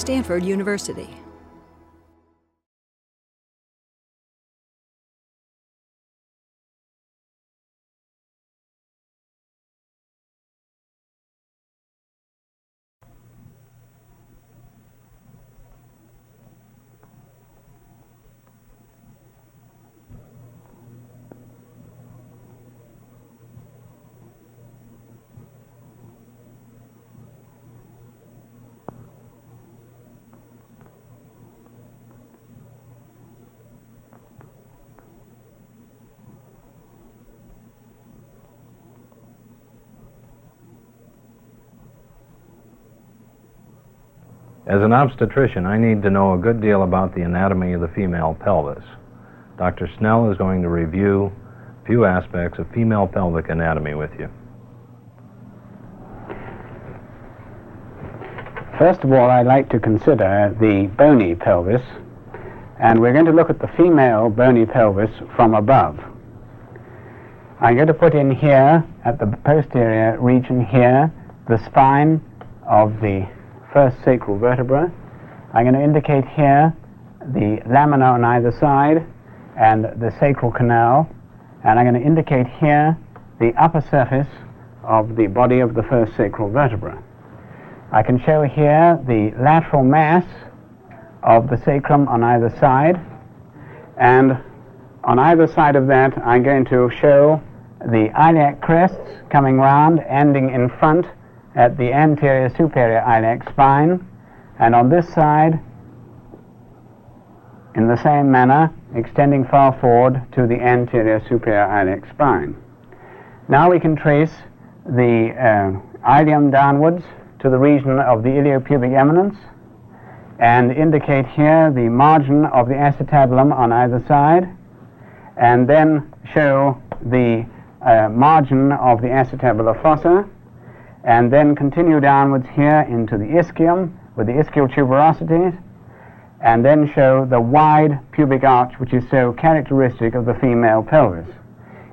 Stanford University. As an obstetrician, I need to know a good deal about the anatomy of the female pelvis. Dr. Snell is going to review a few aspects of female pelvic anatomy with you. First of all, I'd like to consider the bony pelvis, and we're going to look at the female bony pelvis from above. I'm going to put in here, at the posterior region here, the spine of the first sacral vertebra. I'm going to indicate here the lamina on either side and the sacral canal, and I'm going to indicate here the upper surface of the body of the first sacral vertebra. I can show here the lateral mass of the sacrum on either side, and on either side of that I'm going to show the iliac crests coming round, ending in front at the anterior superior iliac spine, and on this side, in the same manner, extending far forward to the anterior superior iliac spine. Now we can trace the uh, ilium downwards to the region of the iliopubic eminence and indicate here the margin of the acetabulum on either side and then show the uh, margin of the acetabular fossa and then continue downwards here into the ischium with the ischial tuberosities, and then show the wide pubic arch which is so characteristic of the female pelvis,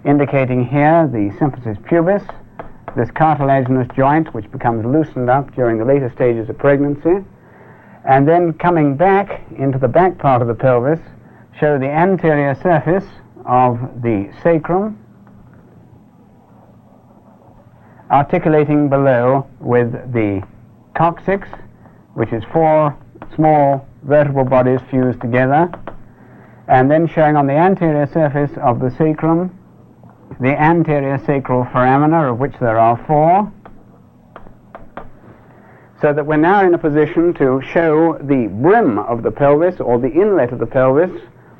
indicating here the symphysis pubis, this cartilaginous joint which becomes loosened up during the later stages of pregnancy, and then coming back into the back part of the pelvis, show the anterior surface of the sacrum, articulating below with the coccyx, which is four small vertebral bodies fused together, and then showing on the anterior surface of the sacrum the anterior sacral foramina, of which there are four, so that we're now in a position to show the brim of the pelvis or the inlet of the pelvis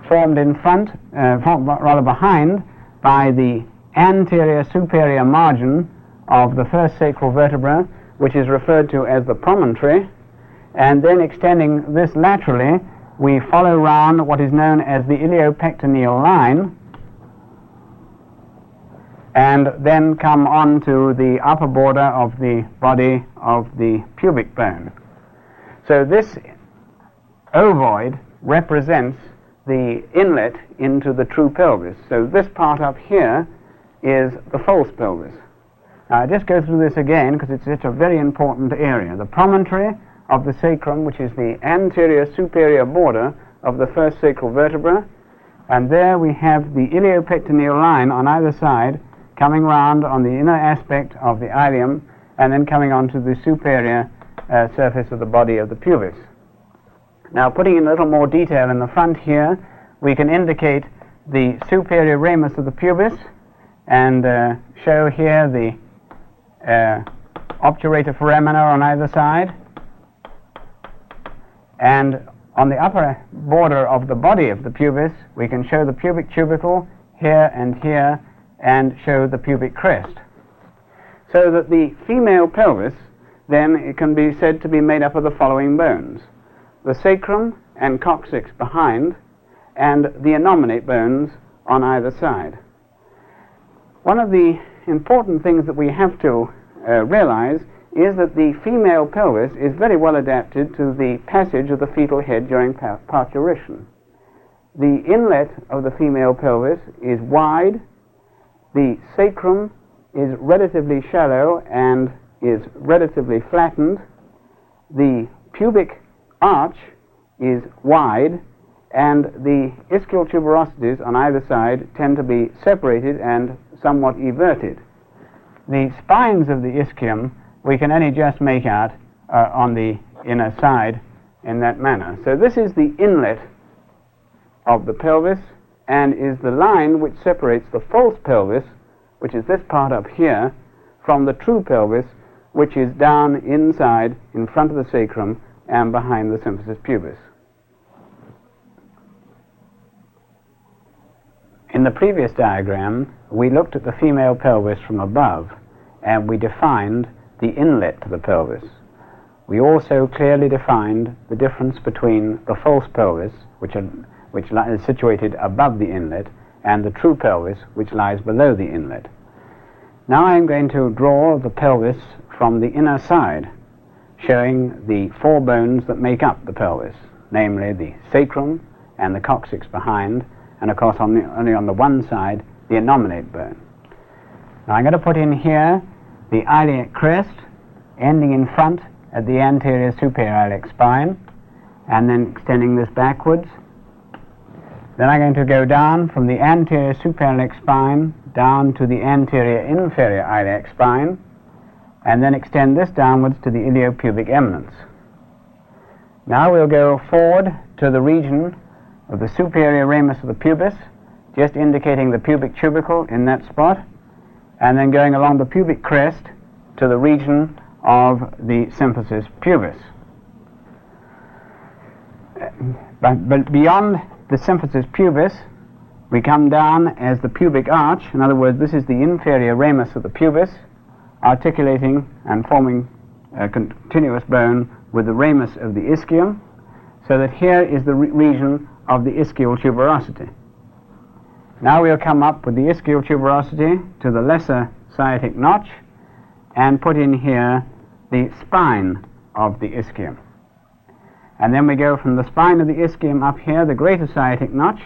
formed in front, uh, rather behind, by the anterior superior margin of the first sacral vertebra, which is referred to as the promontory, and then extending this laterally, we follow round what is known as the iliopectineal line, and then come on to the upper border of the body of the pubic bone. So this ovoid represents the inlet into the true pelvis. So this part up here is the false pelvis. Now, I just go through this again because it's such a very important area. The promontory of the sacrum, which is the anterior superior border of the first sacral vertebra, and there we have the iliopectineal line on either side coming round on the inner aspect of the ilium and then coming onto the superior uh, surface of the body of the pubis. Now, putting in a little more detail in the front here, we can indicate the superior ramus of the pubis and uh, show here the uh, obturator foramina on either side, and on the upper border of the body of the pubis, we can show the pubic tubercle here and here, and show the pubic crest. So that the female pelvis, then, it can be said to be made up of the following bones the sacrum and coccyx behind, and the innominate bones on either side. One of the important things that we have to uh, realize is that the female pelvis is very well adapted to the passage of the fetal head during pa- parturition. The inlet of the female pelvis is wide, the sacrum is relatively shallow and is relatively flattened, the pubic arch is wide and the ischial tuberosities on either side tend to be separated and somewhat everted. The spines of the ischium we can only just make out uh, on the inner side in that manner. So this is the inlet of the pelvis and is the line which separates the false pelvis, which is this part up here, from the true pelvis, which is down inside in front of the sacrum and behind the symphysis pubis. In the previous diagram, we looked at the female pelvis from above and we defined the inlet to the pelvis. We also clearly defined the difference between the false pelvis, which, are, which is situated above the inlet, and the true pelvis, which lies below the inlet. Now I'm going to draw the pelvis from the inner side, showing the four bones that make up the pelvis, namely the sacrum and the coccyx behind, and of course on the, only on the one side, the innominate bone. Now I'm going to put in here the iliac crest, ending in front at the anterior superior iliac spine, and then extending this backwards. Then I'm going to go down from the anterior superior iliac spine down to the anterior inferior iliac spine, and then extend this downwards to the iliopubic eminence. Now we'll go forward to the region of the superior ramus of the pubis, just indicating the pubic tubercle in that spot, and then going along the pubic crest to the region of the symphysis pubis. But, but beyond the symphysis pubis, we come down as the pubic arch. In other words, this is the inferior ramus of the pubis, articulating and forming a continuous bone with the ramus of the ischium, so that here is the re region of the ischial tuberosity. Now we'll come up with the ischial tuberosity to the lesser sciatic notch and put in here the spine of the ischium. And then we go from the spine of the ischium up here, the greater sciatic notch,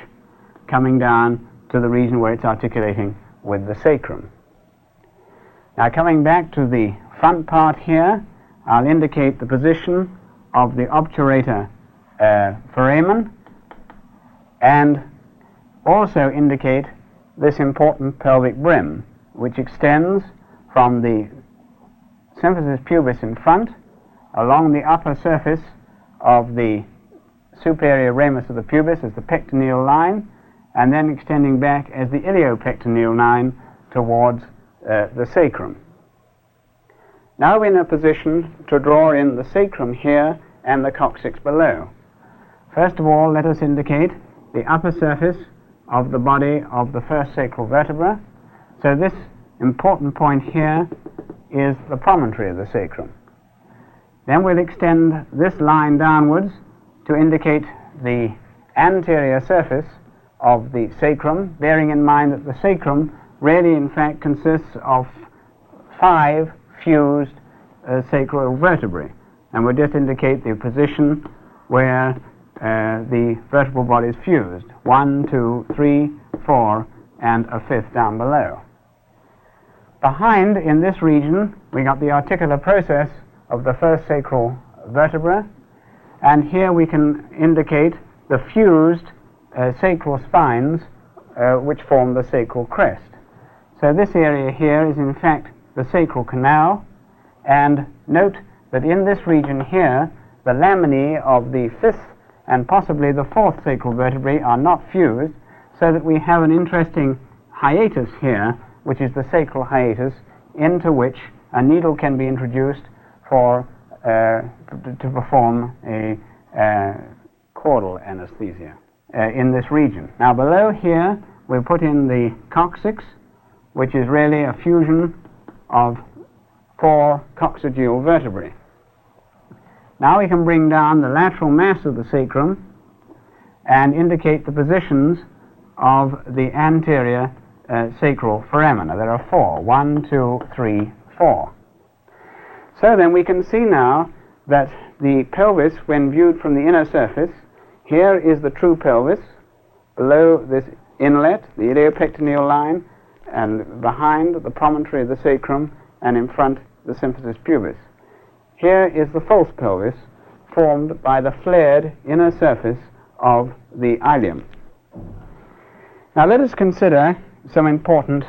coming down to the region where it's articulating with the sacrum. Now coming back to the front part here, I'll indicate the position of the obturator uh, foramen and also indicate this important pelvic brim, which extends from the symphysis pubis in front along the upper surface of the superior ramus of the pubis as the pectineal line, and then extending back as the iliopectineal line towards uh, the sacrum. Now we're in a position to draw in the sacrum here and the coccyx below. First of all, let us indicate the upper surface of the body of the first sacral vertebra. So this important point here is the promontory of the sacrum. Then we'll extend this line downwards to indicate the anterior surface of the sacrum, bearing in mind that the sacrum really in fact consists of five fused uh, sacral vertebrae. And we'll just indicate the position where uh, the vertebral body is fused. One, two, three, four, and a fifth down below. Behind, in this region, we got the articular process of the first sacral vertebra, and here we can indicate the fused uh, sacral spines uh, which form the sacral crest. So this area here is in fact the sacral canal, and note that in this region here, the laminae of the fifth and possibly the fourth sacral vertebrae are not fused, so that we have an interesting hiatus here, which is the sacral hiatus, into which a needle can be introduced for uh, to perform a uh, caudal anesthesia uh, in this region. Now below here we put in the coccyx, which is really a fusion of four coccygeal vertebrae. Now we can bring down the lateral mass of the sacrum and indicate the positions of the anterior uh, sacral foramina. There are four. One, two, three, four. So then we can see now that the pelvis, when viewed from the inner surface, here is the true pelvis, below this inlet, the iliopectineal line, and behind the promontory of the sacrum, and in front the symphysis pubis. Here is the false pelvis formed by the flared inner surface of the ilium. Now let us consider some important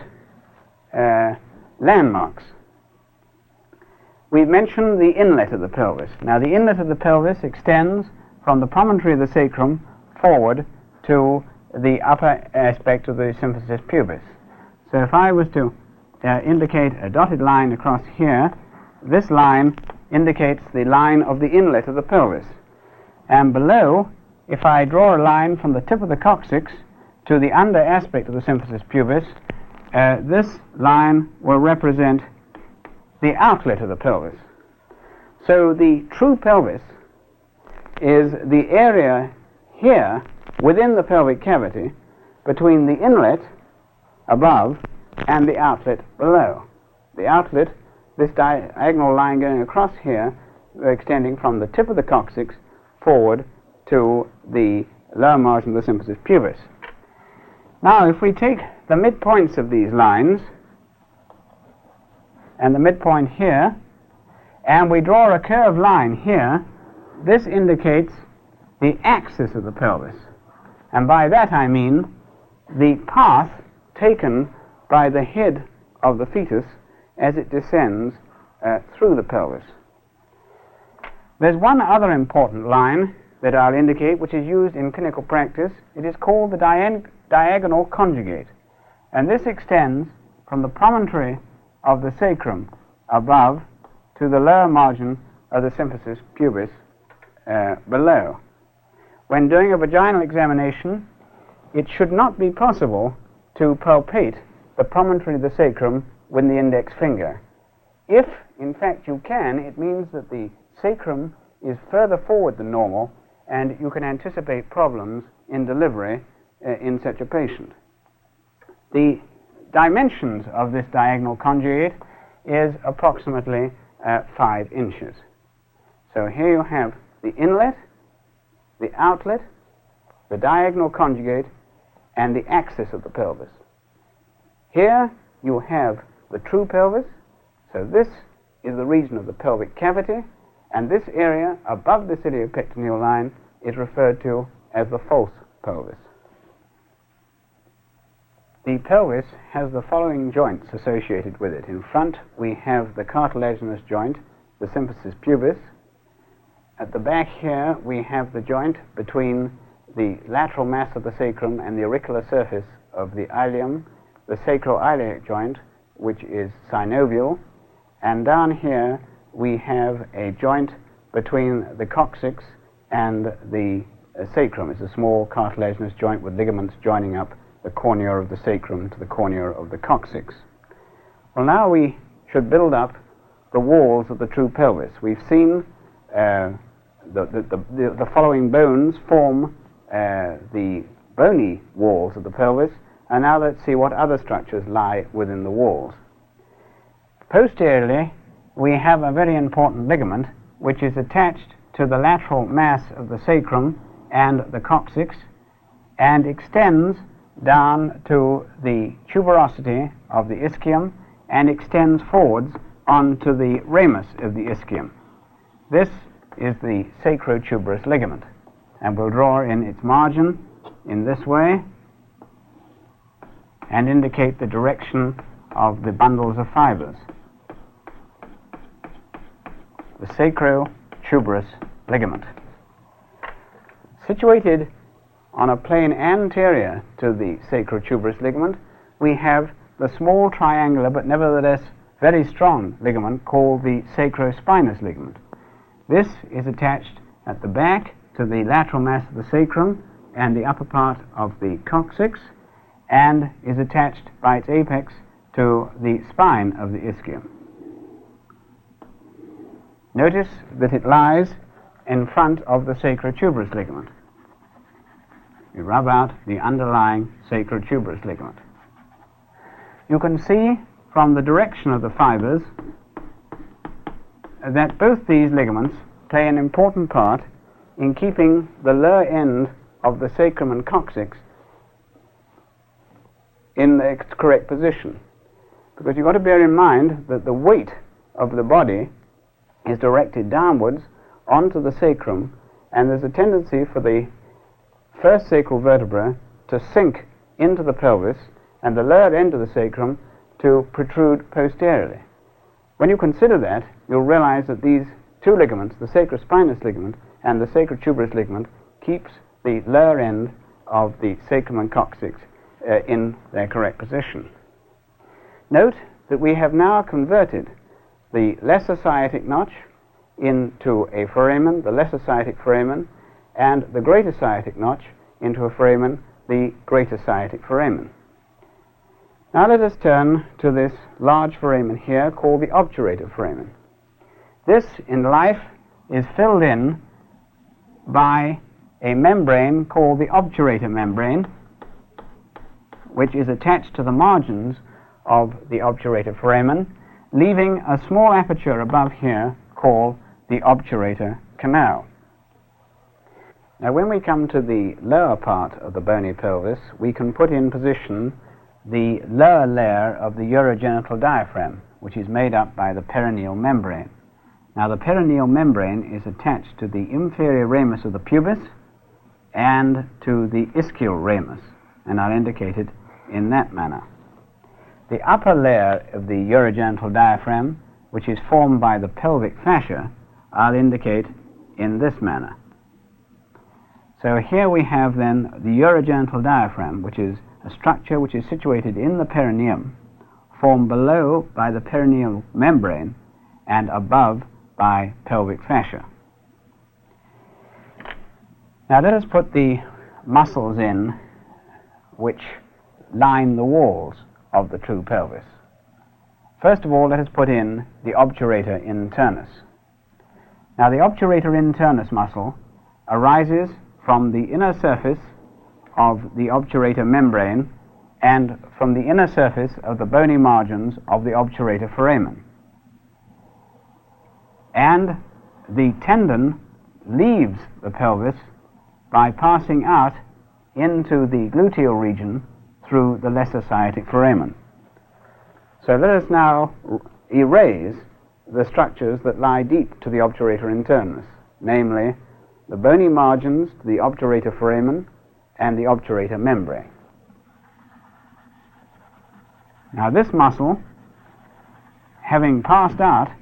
uh, landmarks. We've mentioned the inlet of the pelvis. Now the inlet of the pelvis extends from the promontory of the sacrum forward to the upper aspect of the symphysis pubis. So if I was to uh, indicate a dotted line across here, this line indicates the line of the inlet of the pelvis. And below, if I draw a line from the tip of the coccyx to the under aspect of the symphysis pubis, uh, this line will represent the outlet of the pelvis. So the true pelvis is the area here within the pelvic cavity between the inlet above and the outlet below. The outlet, this diagonal line going across here, extending from the tip of the coccyx forward to the lower margin of the symphysis pubis. Now, if we take the midpoints of these lines and the midpoint here, and we draw a curved line here, this indicates the axis of the pelvis. And by that I mean the path taken by the head of the fetus as it descends uh, through the pelvis. There's one other important line that I'll indicate which is used in clinical practice. It is called the dia diagonal conjugate. And this extends from the promontory of the sacrum above to the lower margin of the symphysis pubis uh, below. When doing a vaginal examination, it should not be possible to palpate the promontory of the sacrum with the index finger. If, in fact, you can, it means that the sacrum is further forward than normal and you can anticipate problems in delivery uh, in such a patient. The dimensions of this diagonal conjugate is approximately uh, 5 inches. So here you have the inlet, the outlet, the diagonal conjugate, and the axis of the pelvis. Here you have the true pelvis. So this is the region of the pelvic cavity, and this area above the iliopectineal line is referred to as the false pelvis. The pelvis has the following joints associated with it. In front, we have the cartilaginous joint, the symphysis pubis. At the back here, we have the joint between the lateral mass of the sacrum and the auricular surface of the ilium, the sacroiliac joint, which is synovial, and down here we have a joint between the coccyx and the uh, sacrum. It's a small cartilaginous joint with ligaments joining up the cornua of the sacrum to the cornua of the coccyx. Well, now we should build up the walls of the true pelvis. We've seen uh, the, the, the, the, following bones form uh, the bony walls of the pelvis, and now let's see what other structures lie within the walls. Posteriorly, we have a very important ligament which is attached to the lateral mass of the sacrum and the coccyx and extends down to the tuberosity of the ischium and extends forwards onto the ramus of the ischium. This is the sacrotuberous ligament and we'll draw in its margin in this way and indicate the direction of the bundles of fibers. The sacrotuberous ligament. Situated on a plane anterior to the sacrotuberous ligament, we have the small triangular but nevertheless very strong ligament called the sacrospinous ligament. This is attached at the back to the lateral mass of the sacrum and the upper part of the coccyx and is attached by its apex to the spine of the ischium. Notice that it lies in front of the sacrotuberous ligament. You rub out the underlying sacrotuberous ligament. You can see from the direction of the fibers that both these ligaments play an important part in keeping the lower end of the sacrum and coccyx in its correct position. Because you've got to bear in mind that the weight of the body is directed downwards onto the sacrum, and there's a tendency for the first sacral vertebra to sink into the pelvis and the lower end of the sacrum to protrude posteriorly. When you consider that, you'll realize that these two ligaments, the sacrospinous ligament and the sacrotuberous ligament, keeps the lower end of the sacrum and coccyx uh, in their correct position. Note that we have now converted the lesser sciatic notch into a foramen, the lesser sciatic foramen, and the greater sciatic notch into a foramen, the greater sciatic foramen. Now let us turn to this large foramen here called the obturator foramen. This in life is filled in by a membrane called the obturator membrane, which is attached to the margins of the obturator foramen, leaving a small aperture above here called the obturator canal. Now when we come to the lower part of the bony pelvis, we can put in position the lower layer of the urogenital diaphragm, which is made up by the perineal membrane. Now the perineal membrane is attached to the inferior ramus of the pubis and to the ischial ramus, and I'll indicate it in that manner. The upper layer of the urogenital diaphragm, which is formed by the pelvic fascia, I'll indicate in this manner. So here we have then the urogenital diaphragm, which is a structure which is situated in the perineum, formed below by the perineal membrane and above by pelvic fascia. Now let us put the muscles in which line the walls of the true pelvis. First of all, let us put in the obturator internus. Now the obturator internus muscle arises from the inner surface of the obturator membrane and from the inner surface of the bony margins of the obturator foramen. And the tendon leaves the pelvis by passing out into the gluteal region through the lesser sciatic foramen. So let us now erase the structures that lie deep to the obturator internus, namely the bony margins to the obturator foramen and the obturator membrane. Now this muscle, having passed out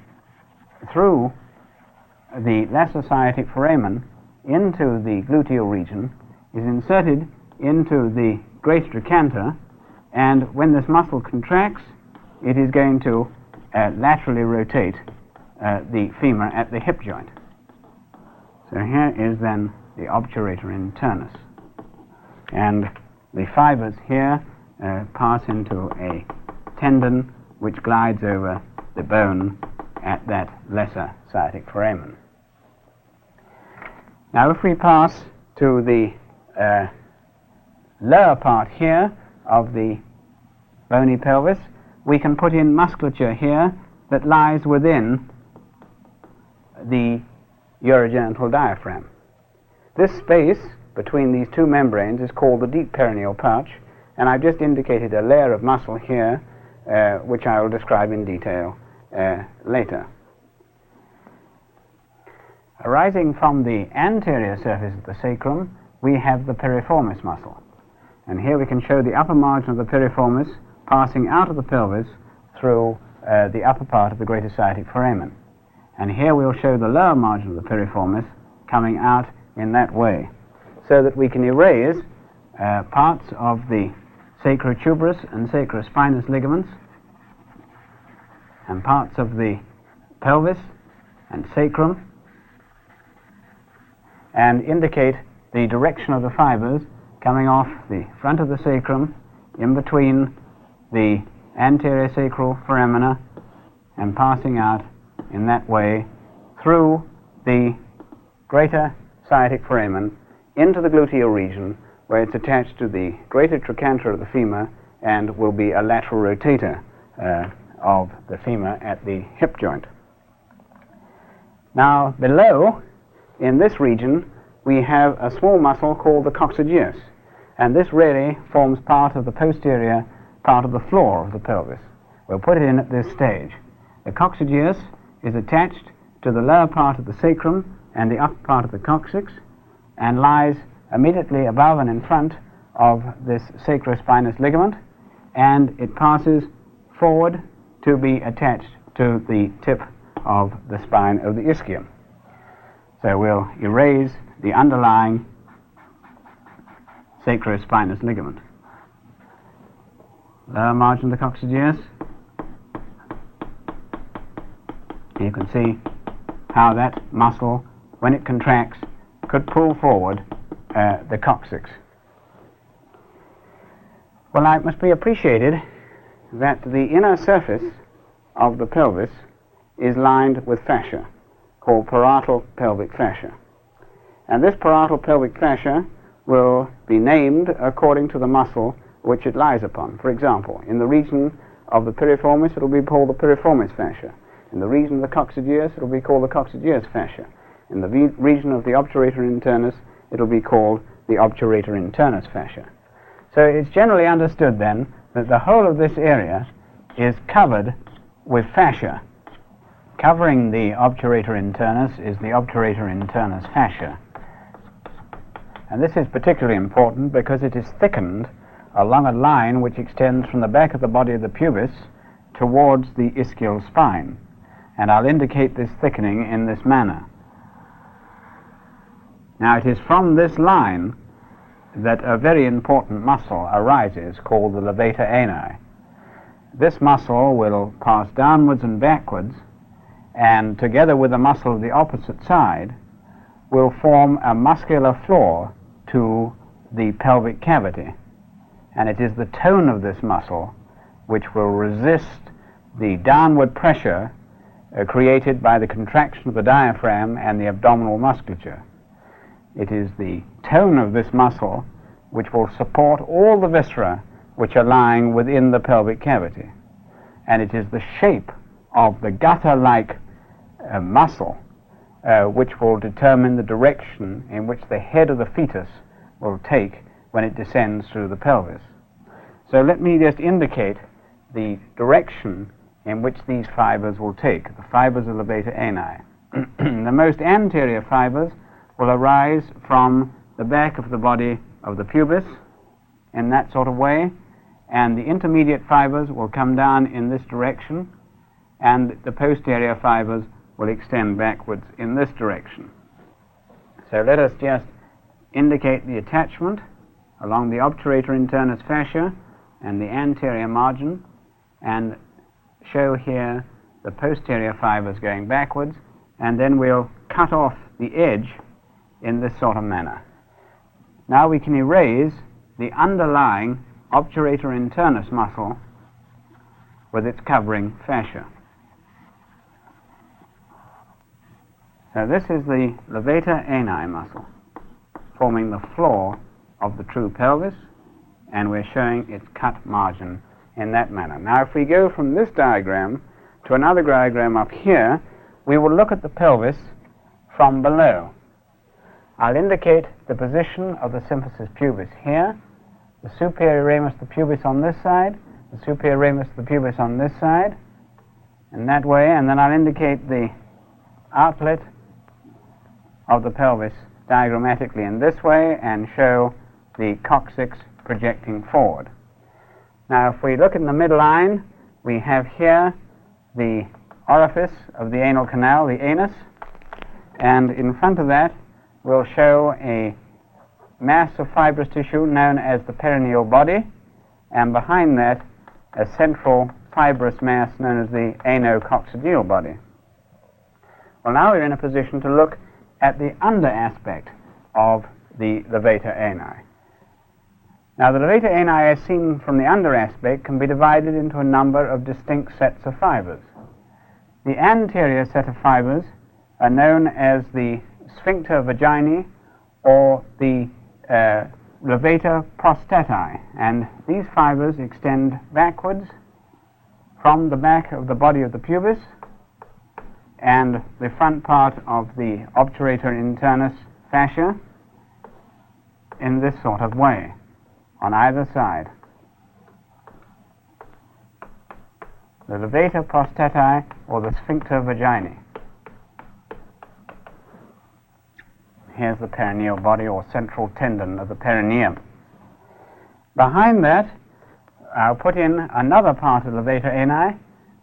through the lesser sciatic foramen into the gluteal region, is inserted into the great trochanter, and when this muscle contracts, it is going to uh, laterally rotate uh, the femur at the hip joint. So here is then the obturator internus. And the fibers here uh, pass into a tendon which glides over the bone at that lesser sciatic foramen. Now if we pass to the uh, lower part here of the bony pelvis, we can put in musculature here that lies within the urogenital diaphragm. This space between these two membranes is called the deep perineal pouch, and I've just indicated a layer of muscle here, uh, which I will describe in detail uh, later. Arising from the anterior surface of the sacrum, we have the piriformis muscle. And here we can show the upper margin of the piriformis passing out of the pelvis through uh, the upper part of the greater sciatic foramen. And here we'll show the lower margin of the piriformis coming out in that way, so that we can erase uh, parts of the sacrotuberous and sacrospinous ligaments and parts of the pelvis and sacrum and indicate the direction of the fibers coming off the front of the sacrum in between the anterior sacral foramina and passing out in that way through the greater sciatic foramen into the gluteal region where it's attached to the greater trochanter of the femur and will be a lateral rotator uh, of the femur at the hip joint. Now below in this region we have a small muscle called the coccygeus and this really forms part of the posterior part of the floor of the pelvis. We'll put it in at this stage. The coccygeus is attached to the lower part of the sacrum and the upper part of the coccyx and lies immediately above and in front of this sacrospinous ligament and it passes forward to be attached to the tip of the spine of the ischium. So we'll erase the underlying sacrospinous ligament. Lower margin of the coccygeus. You can see how that muscle, when it contracts, could pull forward uh, the coccyx. Well, it must be appreciated that the inner surface of the pelvis is lined with fascia called parietal pelvic fascia. And this parietal pelvic fascia will be named according to the muscle which it lies upon. For example, in the region of the piriformis, it will be called the piriformis fascia. In the region of the coccygeus, it will be called the coccygeus fascia. In the region of the obturator internus, it will be called the obturator internus fascia. So it's generally understood then that the whole of this area is covered with fascia. Covering the obturator internus is the obturator internus fascia. And this is particularly important because it is thickened along a line which extends from the back of the body of the pubis towards the ischial spine. And I'll indicate this thickening in this manner. Now it is from this line that a very important muscle arises called the levator ani. This muscle will pass downwards and backwards and together with the muscle of the opposite side will form a muscular floor to the pelvic cavity. And it is the tone of this muscle which will resist the downward pressure uh, created by the contraction of the diaphragm and the abdominal musculature. It is the tone of this muscle which will support all the viscera which are lying within the pelvic cavity. And it is the shape of the gutter-like uh, muscle uh, which will determine the direction in which the head of the fetus will take when it descends through the pelvis. So let me just indicate the direction in which these fibers will take, the fibers of the levator ani. the most anterior fibers will arise from the back of the body of the pubis in that sort of way, and the intermediate fibers will come down in this direction, and the posterior fibers will extend backwards in this direction. So let us just indicate the attachment along the obturator internus fascia and the anterior margin, and show here the posterior fibers going backwards, and then we'll cut off the edge in this sort of manner. Now we can erase the underlying obturator internus muscle with its covering fascia. So this is the levator ani muscle, forming the floor of the true pelvis, and we're showing its cut margin in that manner. Now if we go from this diagram to another diagram up here, we will look at the pelvis from below. I'll indicate the position of the symphysis pubis here, the superior ramus of the pubis on this side, the superior ramus of the pubis on this side, in that way, and then I'll indicate the outlet of the pelvis diagrammatically in this way and show the coccyx projecting forward. Now, if we look in the midline, we have here the orifice of the anal canal, the anus, and in front of that we'll show a mass of fibrous tissue known as the perineal body, and behind that, a central fibrous mass known as the anococcygeal body. Well, now we're in a position to look at the under aspect of the levator ani. Now, the levator ani, as seen from the under aspect, can be divided into a number of distinct sets of fibers. The anterior set of fibers are known as the sphincter vaginae or the uh, levator prostatae. And these fibers extend backwards from the back of the body of the pubis and the front part of the obturator internus fascia in this sort of way on either side. The levator prostatae or the sphincter vaginae. here's the perineal body or central tendon of the perineum. Behind that, I'll put in another part of the levator ani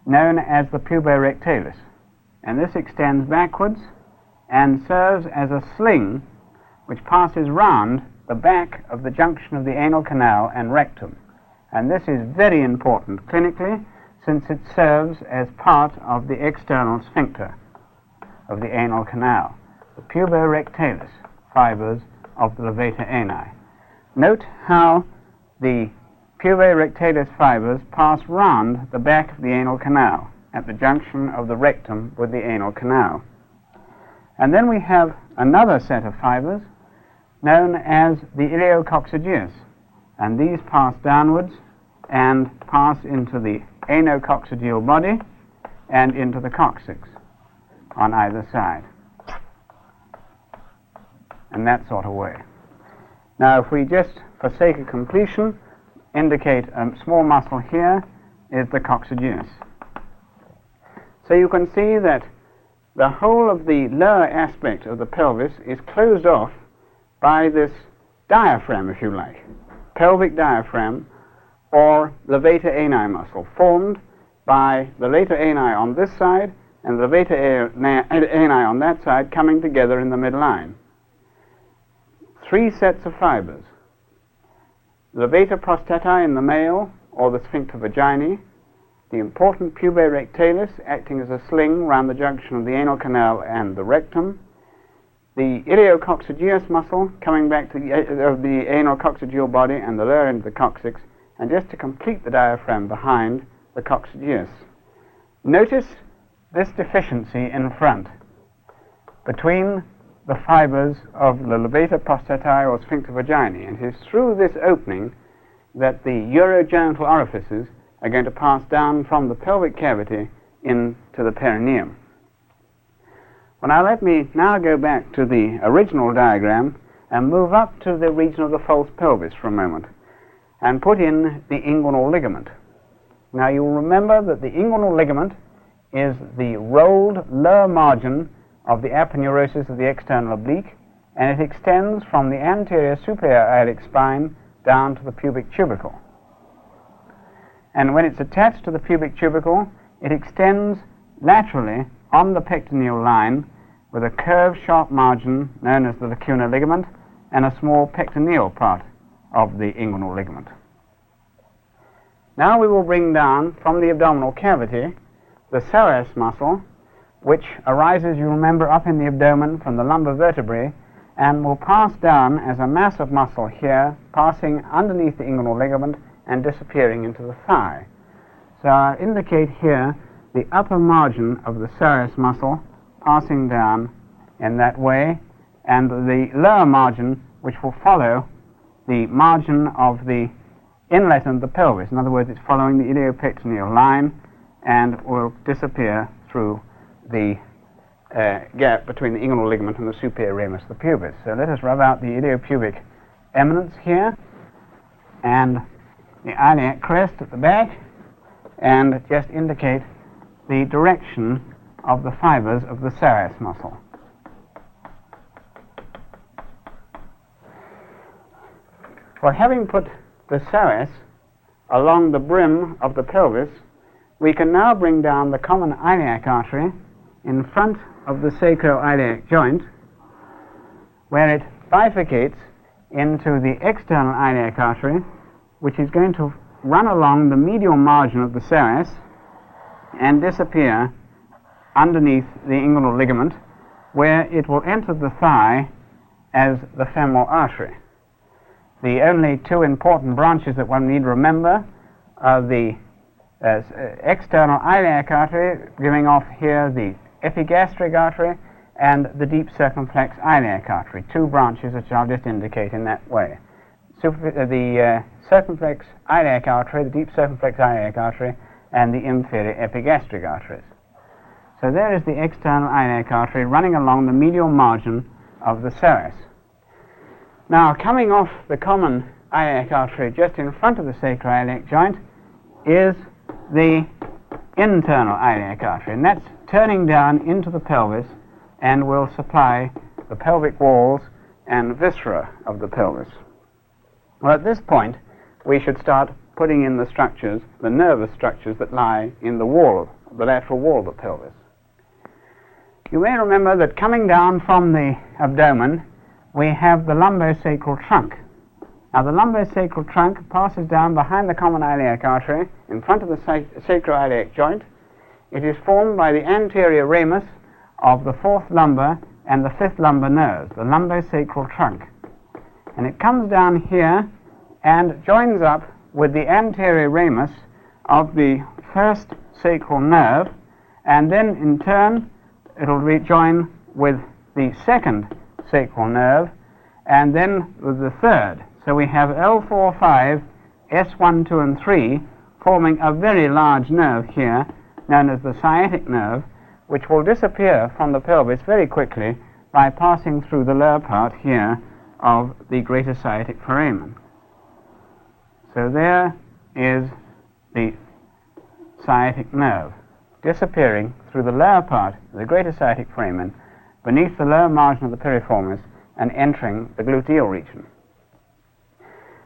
known as the puborectalis. And this extends backwards and serves as a sling which passes round the back of the junction of the anal canal and rectum. And this is very important clinically since it serves as part of the external sphincter of the anal canal, the puborectalis fibers of the levator ani. Note how the puborectalis fibers pass round the back of the anal canal at the junction of the rectum with the anal canal. And then we have another set of fibers known as the iliococcygeus. And these pass downwards and pass into the anococcygeal body and into the coccyx on either side. And that sort of way. Now, if we just, for sake of completion, indicate a small muscle here is the coccygeus. So you can see that the whole of the lower aspect of the pelvis is closed off by this diaphragm, if you like, pelvic diaphragm or levator ani muscle, formed by the levator ani on this side and the levator ani on that side coming together in the midline. Three sets of fibers. Levator prostatae in the male, or the sphincter vaginae, the important puborectalis acting as a sling round the junction of the anal canal and the rectum, the iliococcygeus muscle coming back to the, uh, the anal coccygeal body and the lower end of the coccyx, and just to complete the diaphragm behind the coccygeus. Notice this deficiency in front between the fibers of the levator prostatae or sphincter vaginae, and it is through this opening that the urogenital orifices are going to pass down from the pelvic cavity into the perineum. Well, now let me now go back to the original diagram and move up to the region of the false pelvis for a moment and put in the inguinal ligament. Now you'll remember that the inguinal ligament is the rolled lower margin of the aponeurosis of the external oblique and it extends from the anterior superior iliac spine down to the pubic tubercle. And when it's attached to the pubic tubercle, it extends laterally on the pectineal line with a curved sharp margin known as the lacunar ligament and a small pectineal part of the inguinal ligament. Now we will bring down from the abdominal cavity the psoas muscle, which arises, you remember, up in the abdomen from the lumbar vertebrae and will pass down as a mass of muscle here, passing underneath the inguinal ligament and disappearing into the thigh. So I'll indicate here the upper margin of the psoas muscle passing down in that way, and the lower margin which will follow the margin of the inlet of the pelvis. In other words, it's following the iliopectineal line and will disappear through the uh, gap between the inguinal ligament and the superior ramus of the pubis. So let us rub out the iliopubic eminence here and the iliac crest at the back and just indicate the direction of the fibers of the psoas muscle. For having put the psoas along the brim of the pelvis, we can now bring down the common iliac artery in front of the sacroiliac joint, where it bifurcates into the external iliac artery, which is going to run along the medial margin of the psoas and disappear underneath the inguinal ligament, where it will enter the thigh as the femoral artery. The only two important branches that one need remember are the uh, external iliac artery, giving off here the epigastric artery, and the deep circumflex iliac artery, two branches which I'll just indicate in that way. Super, uh, the uh, circumflex iliac artery, the deep circumflex iliac artery, and the inferior epigastric arteries. So there is the external iliac artery running along the medial margin of the psoas. Now, coming off the common iliac artery just in front of the sacroiliac joint is the internal iliac artery, and that's turning down into the pelvis and will supply the pelvic walls and viscera of the pelvis. Well, at this point, we should start putting in the structures, the nervous structures that lie in the wall, the lateral wall of the pelvis. You may remember that coming down from the abdomen, we have the lumbosacral trunk. Now, the lumbosacral trunk passes down behind the common iliac artery in front of the sacroiliac joint. It is formed by the anterior ramus of the fourth lumbar and the fifth lumbar nerves, the lumbosacral trunk. And it comes down here and joins up with the anterior ramus of the first sacral nerve, and then in turn it'll rejoin with the second sacral nerve, and then with the third. So we have L4, 5, S1, 2, and 3 forming a very large nerve here, known as the sciatic nerve, which will disappear from the pelvis very quickly by passing through the lower part here of the greater sciatic foramen. So there is the sciatic nerve disappearing through the lower part of the greater sciatic foramen beneath the lower margin of the piriformis and entering the gluteal region.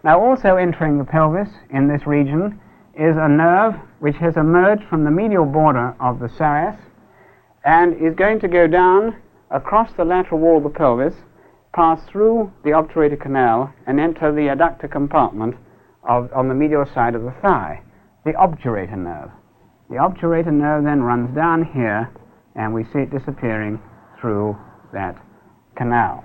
Now also entering the pelvis in this region is a nerve which has emerged from the medial border of the psoas and is going to go down across the lateral wall of the pelvis, pass through the obturator canal and enter the adductor compartment of, on the medial side of the thigh, the obturator nerve. The obturator nerve then runs down here, and we see it disappearing through that canal.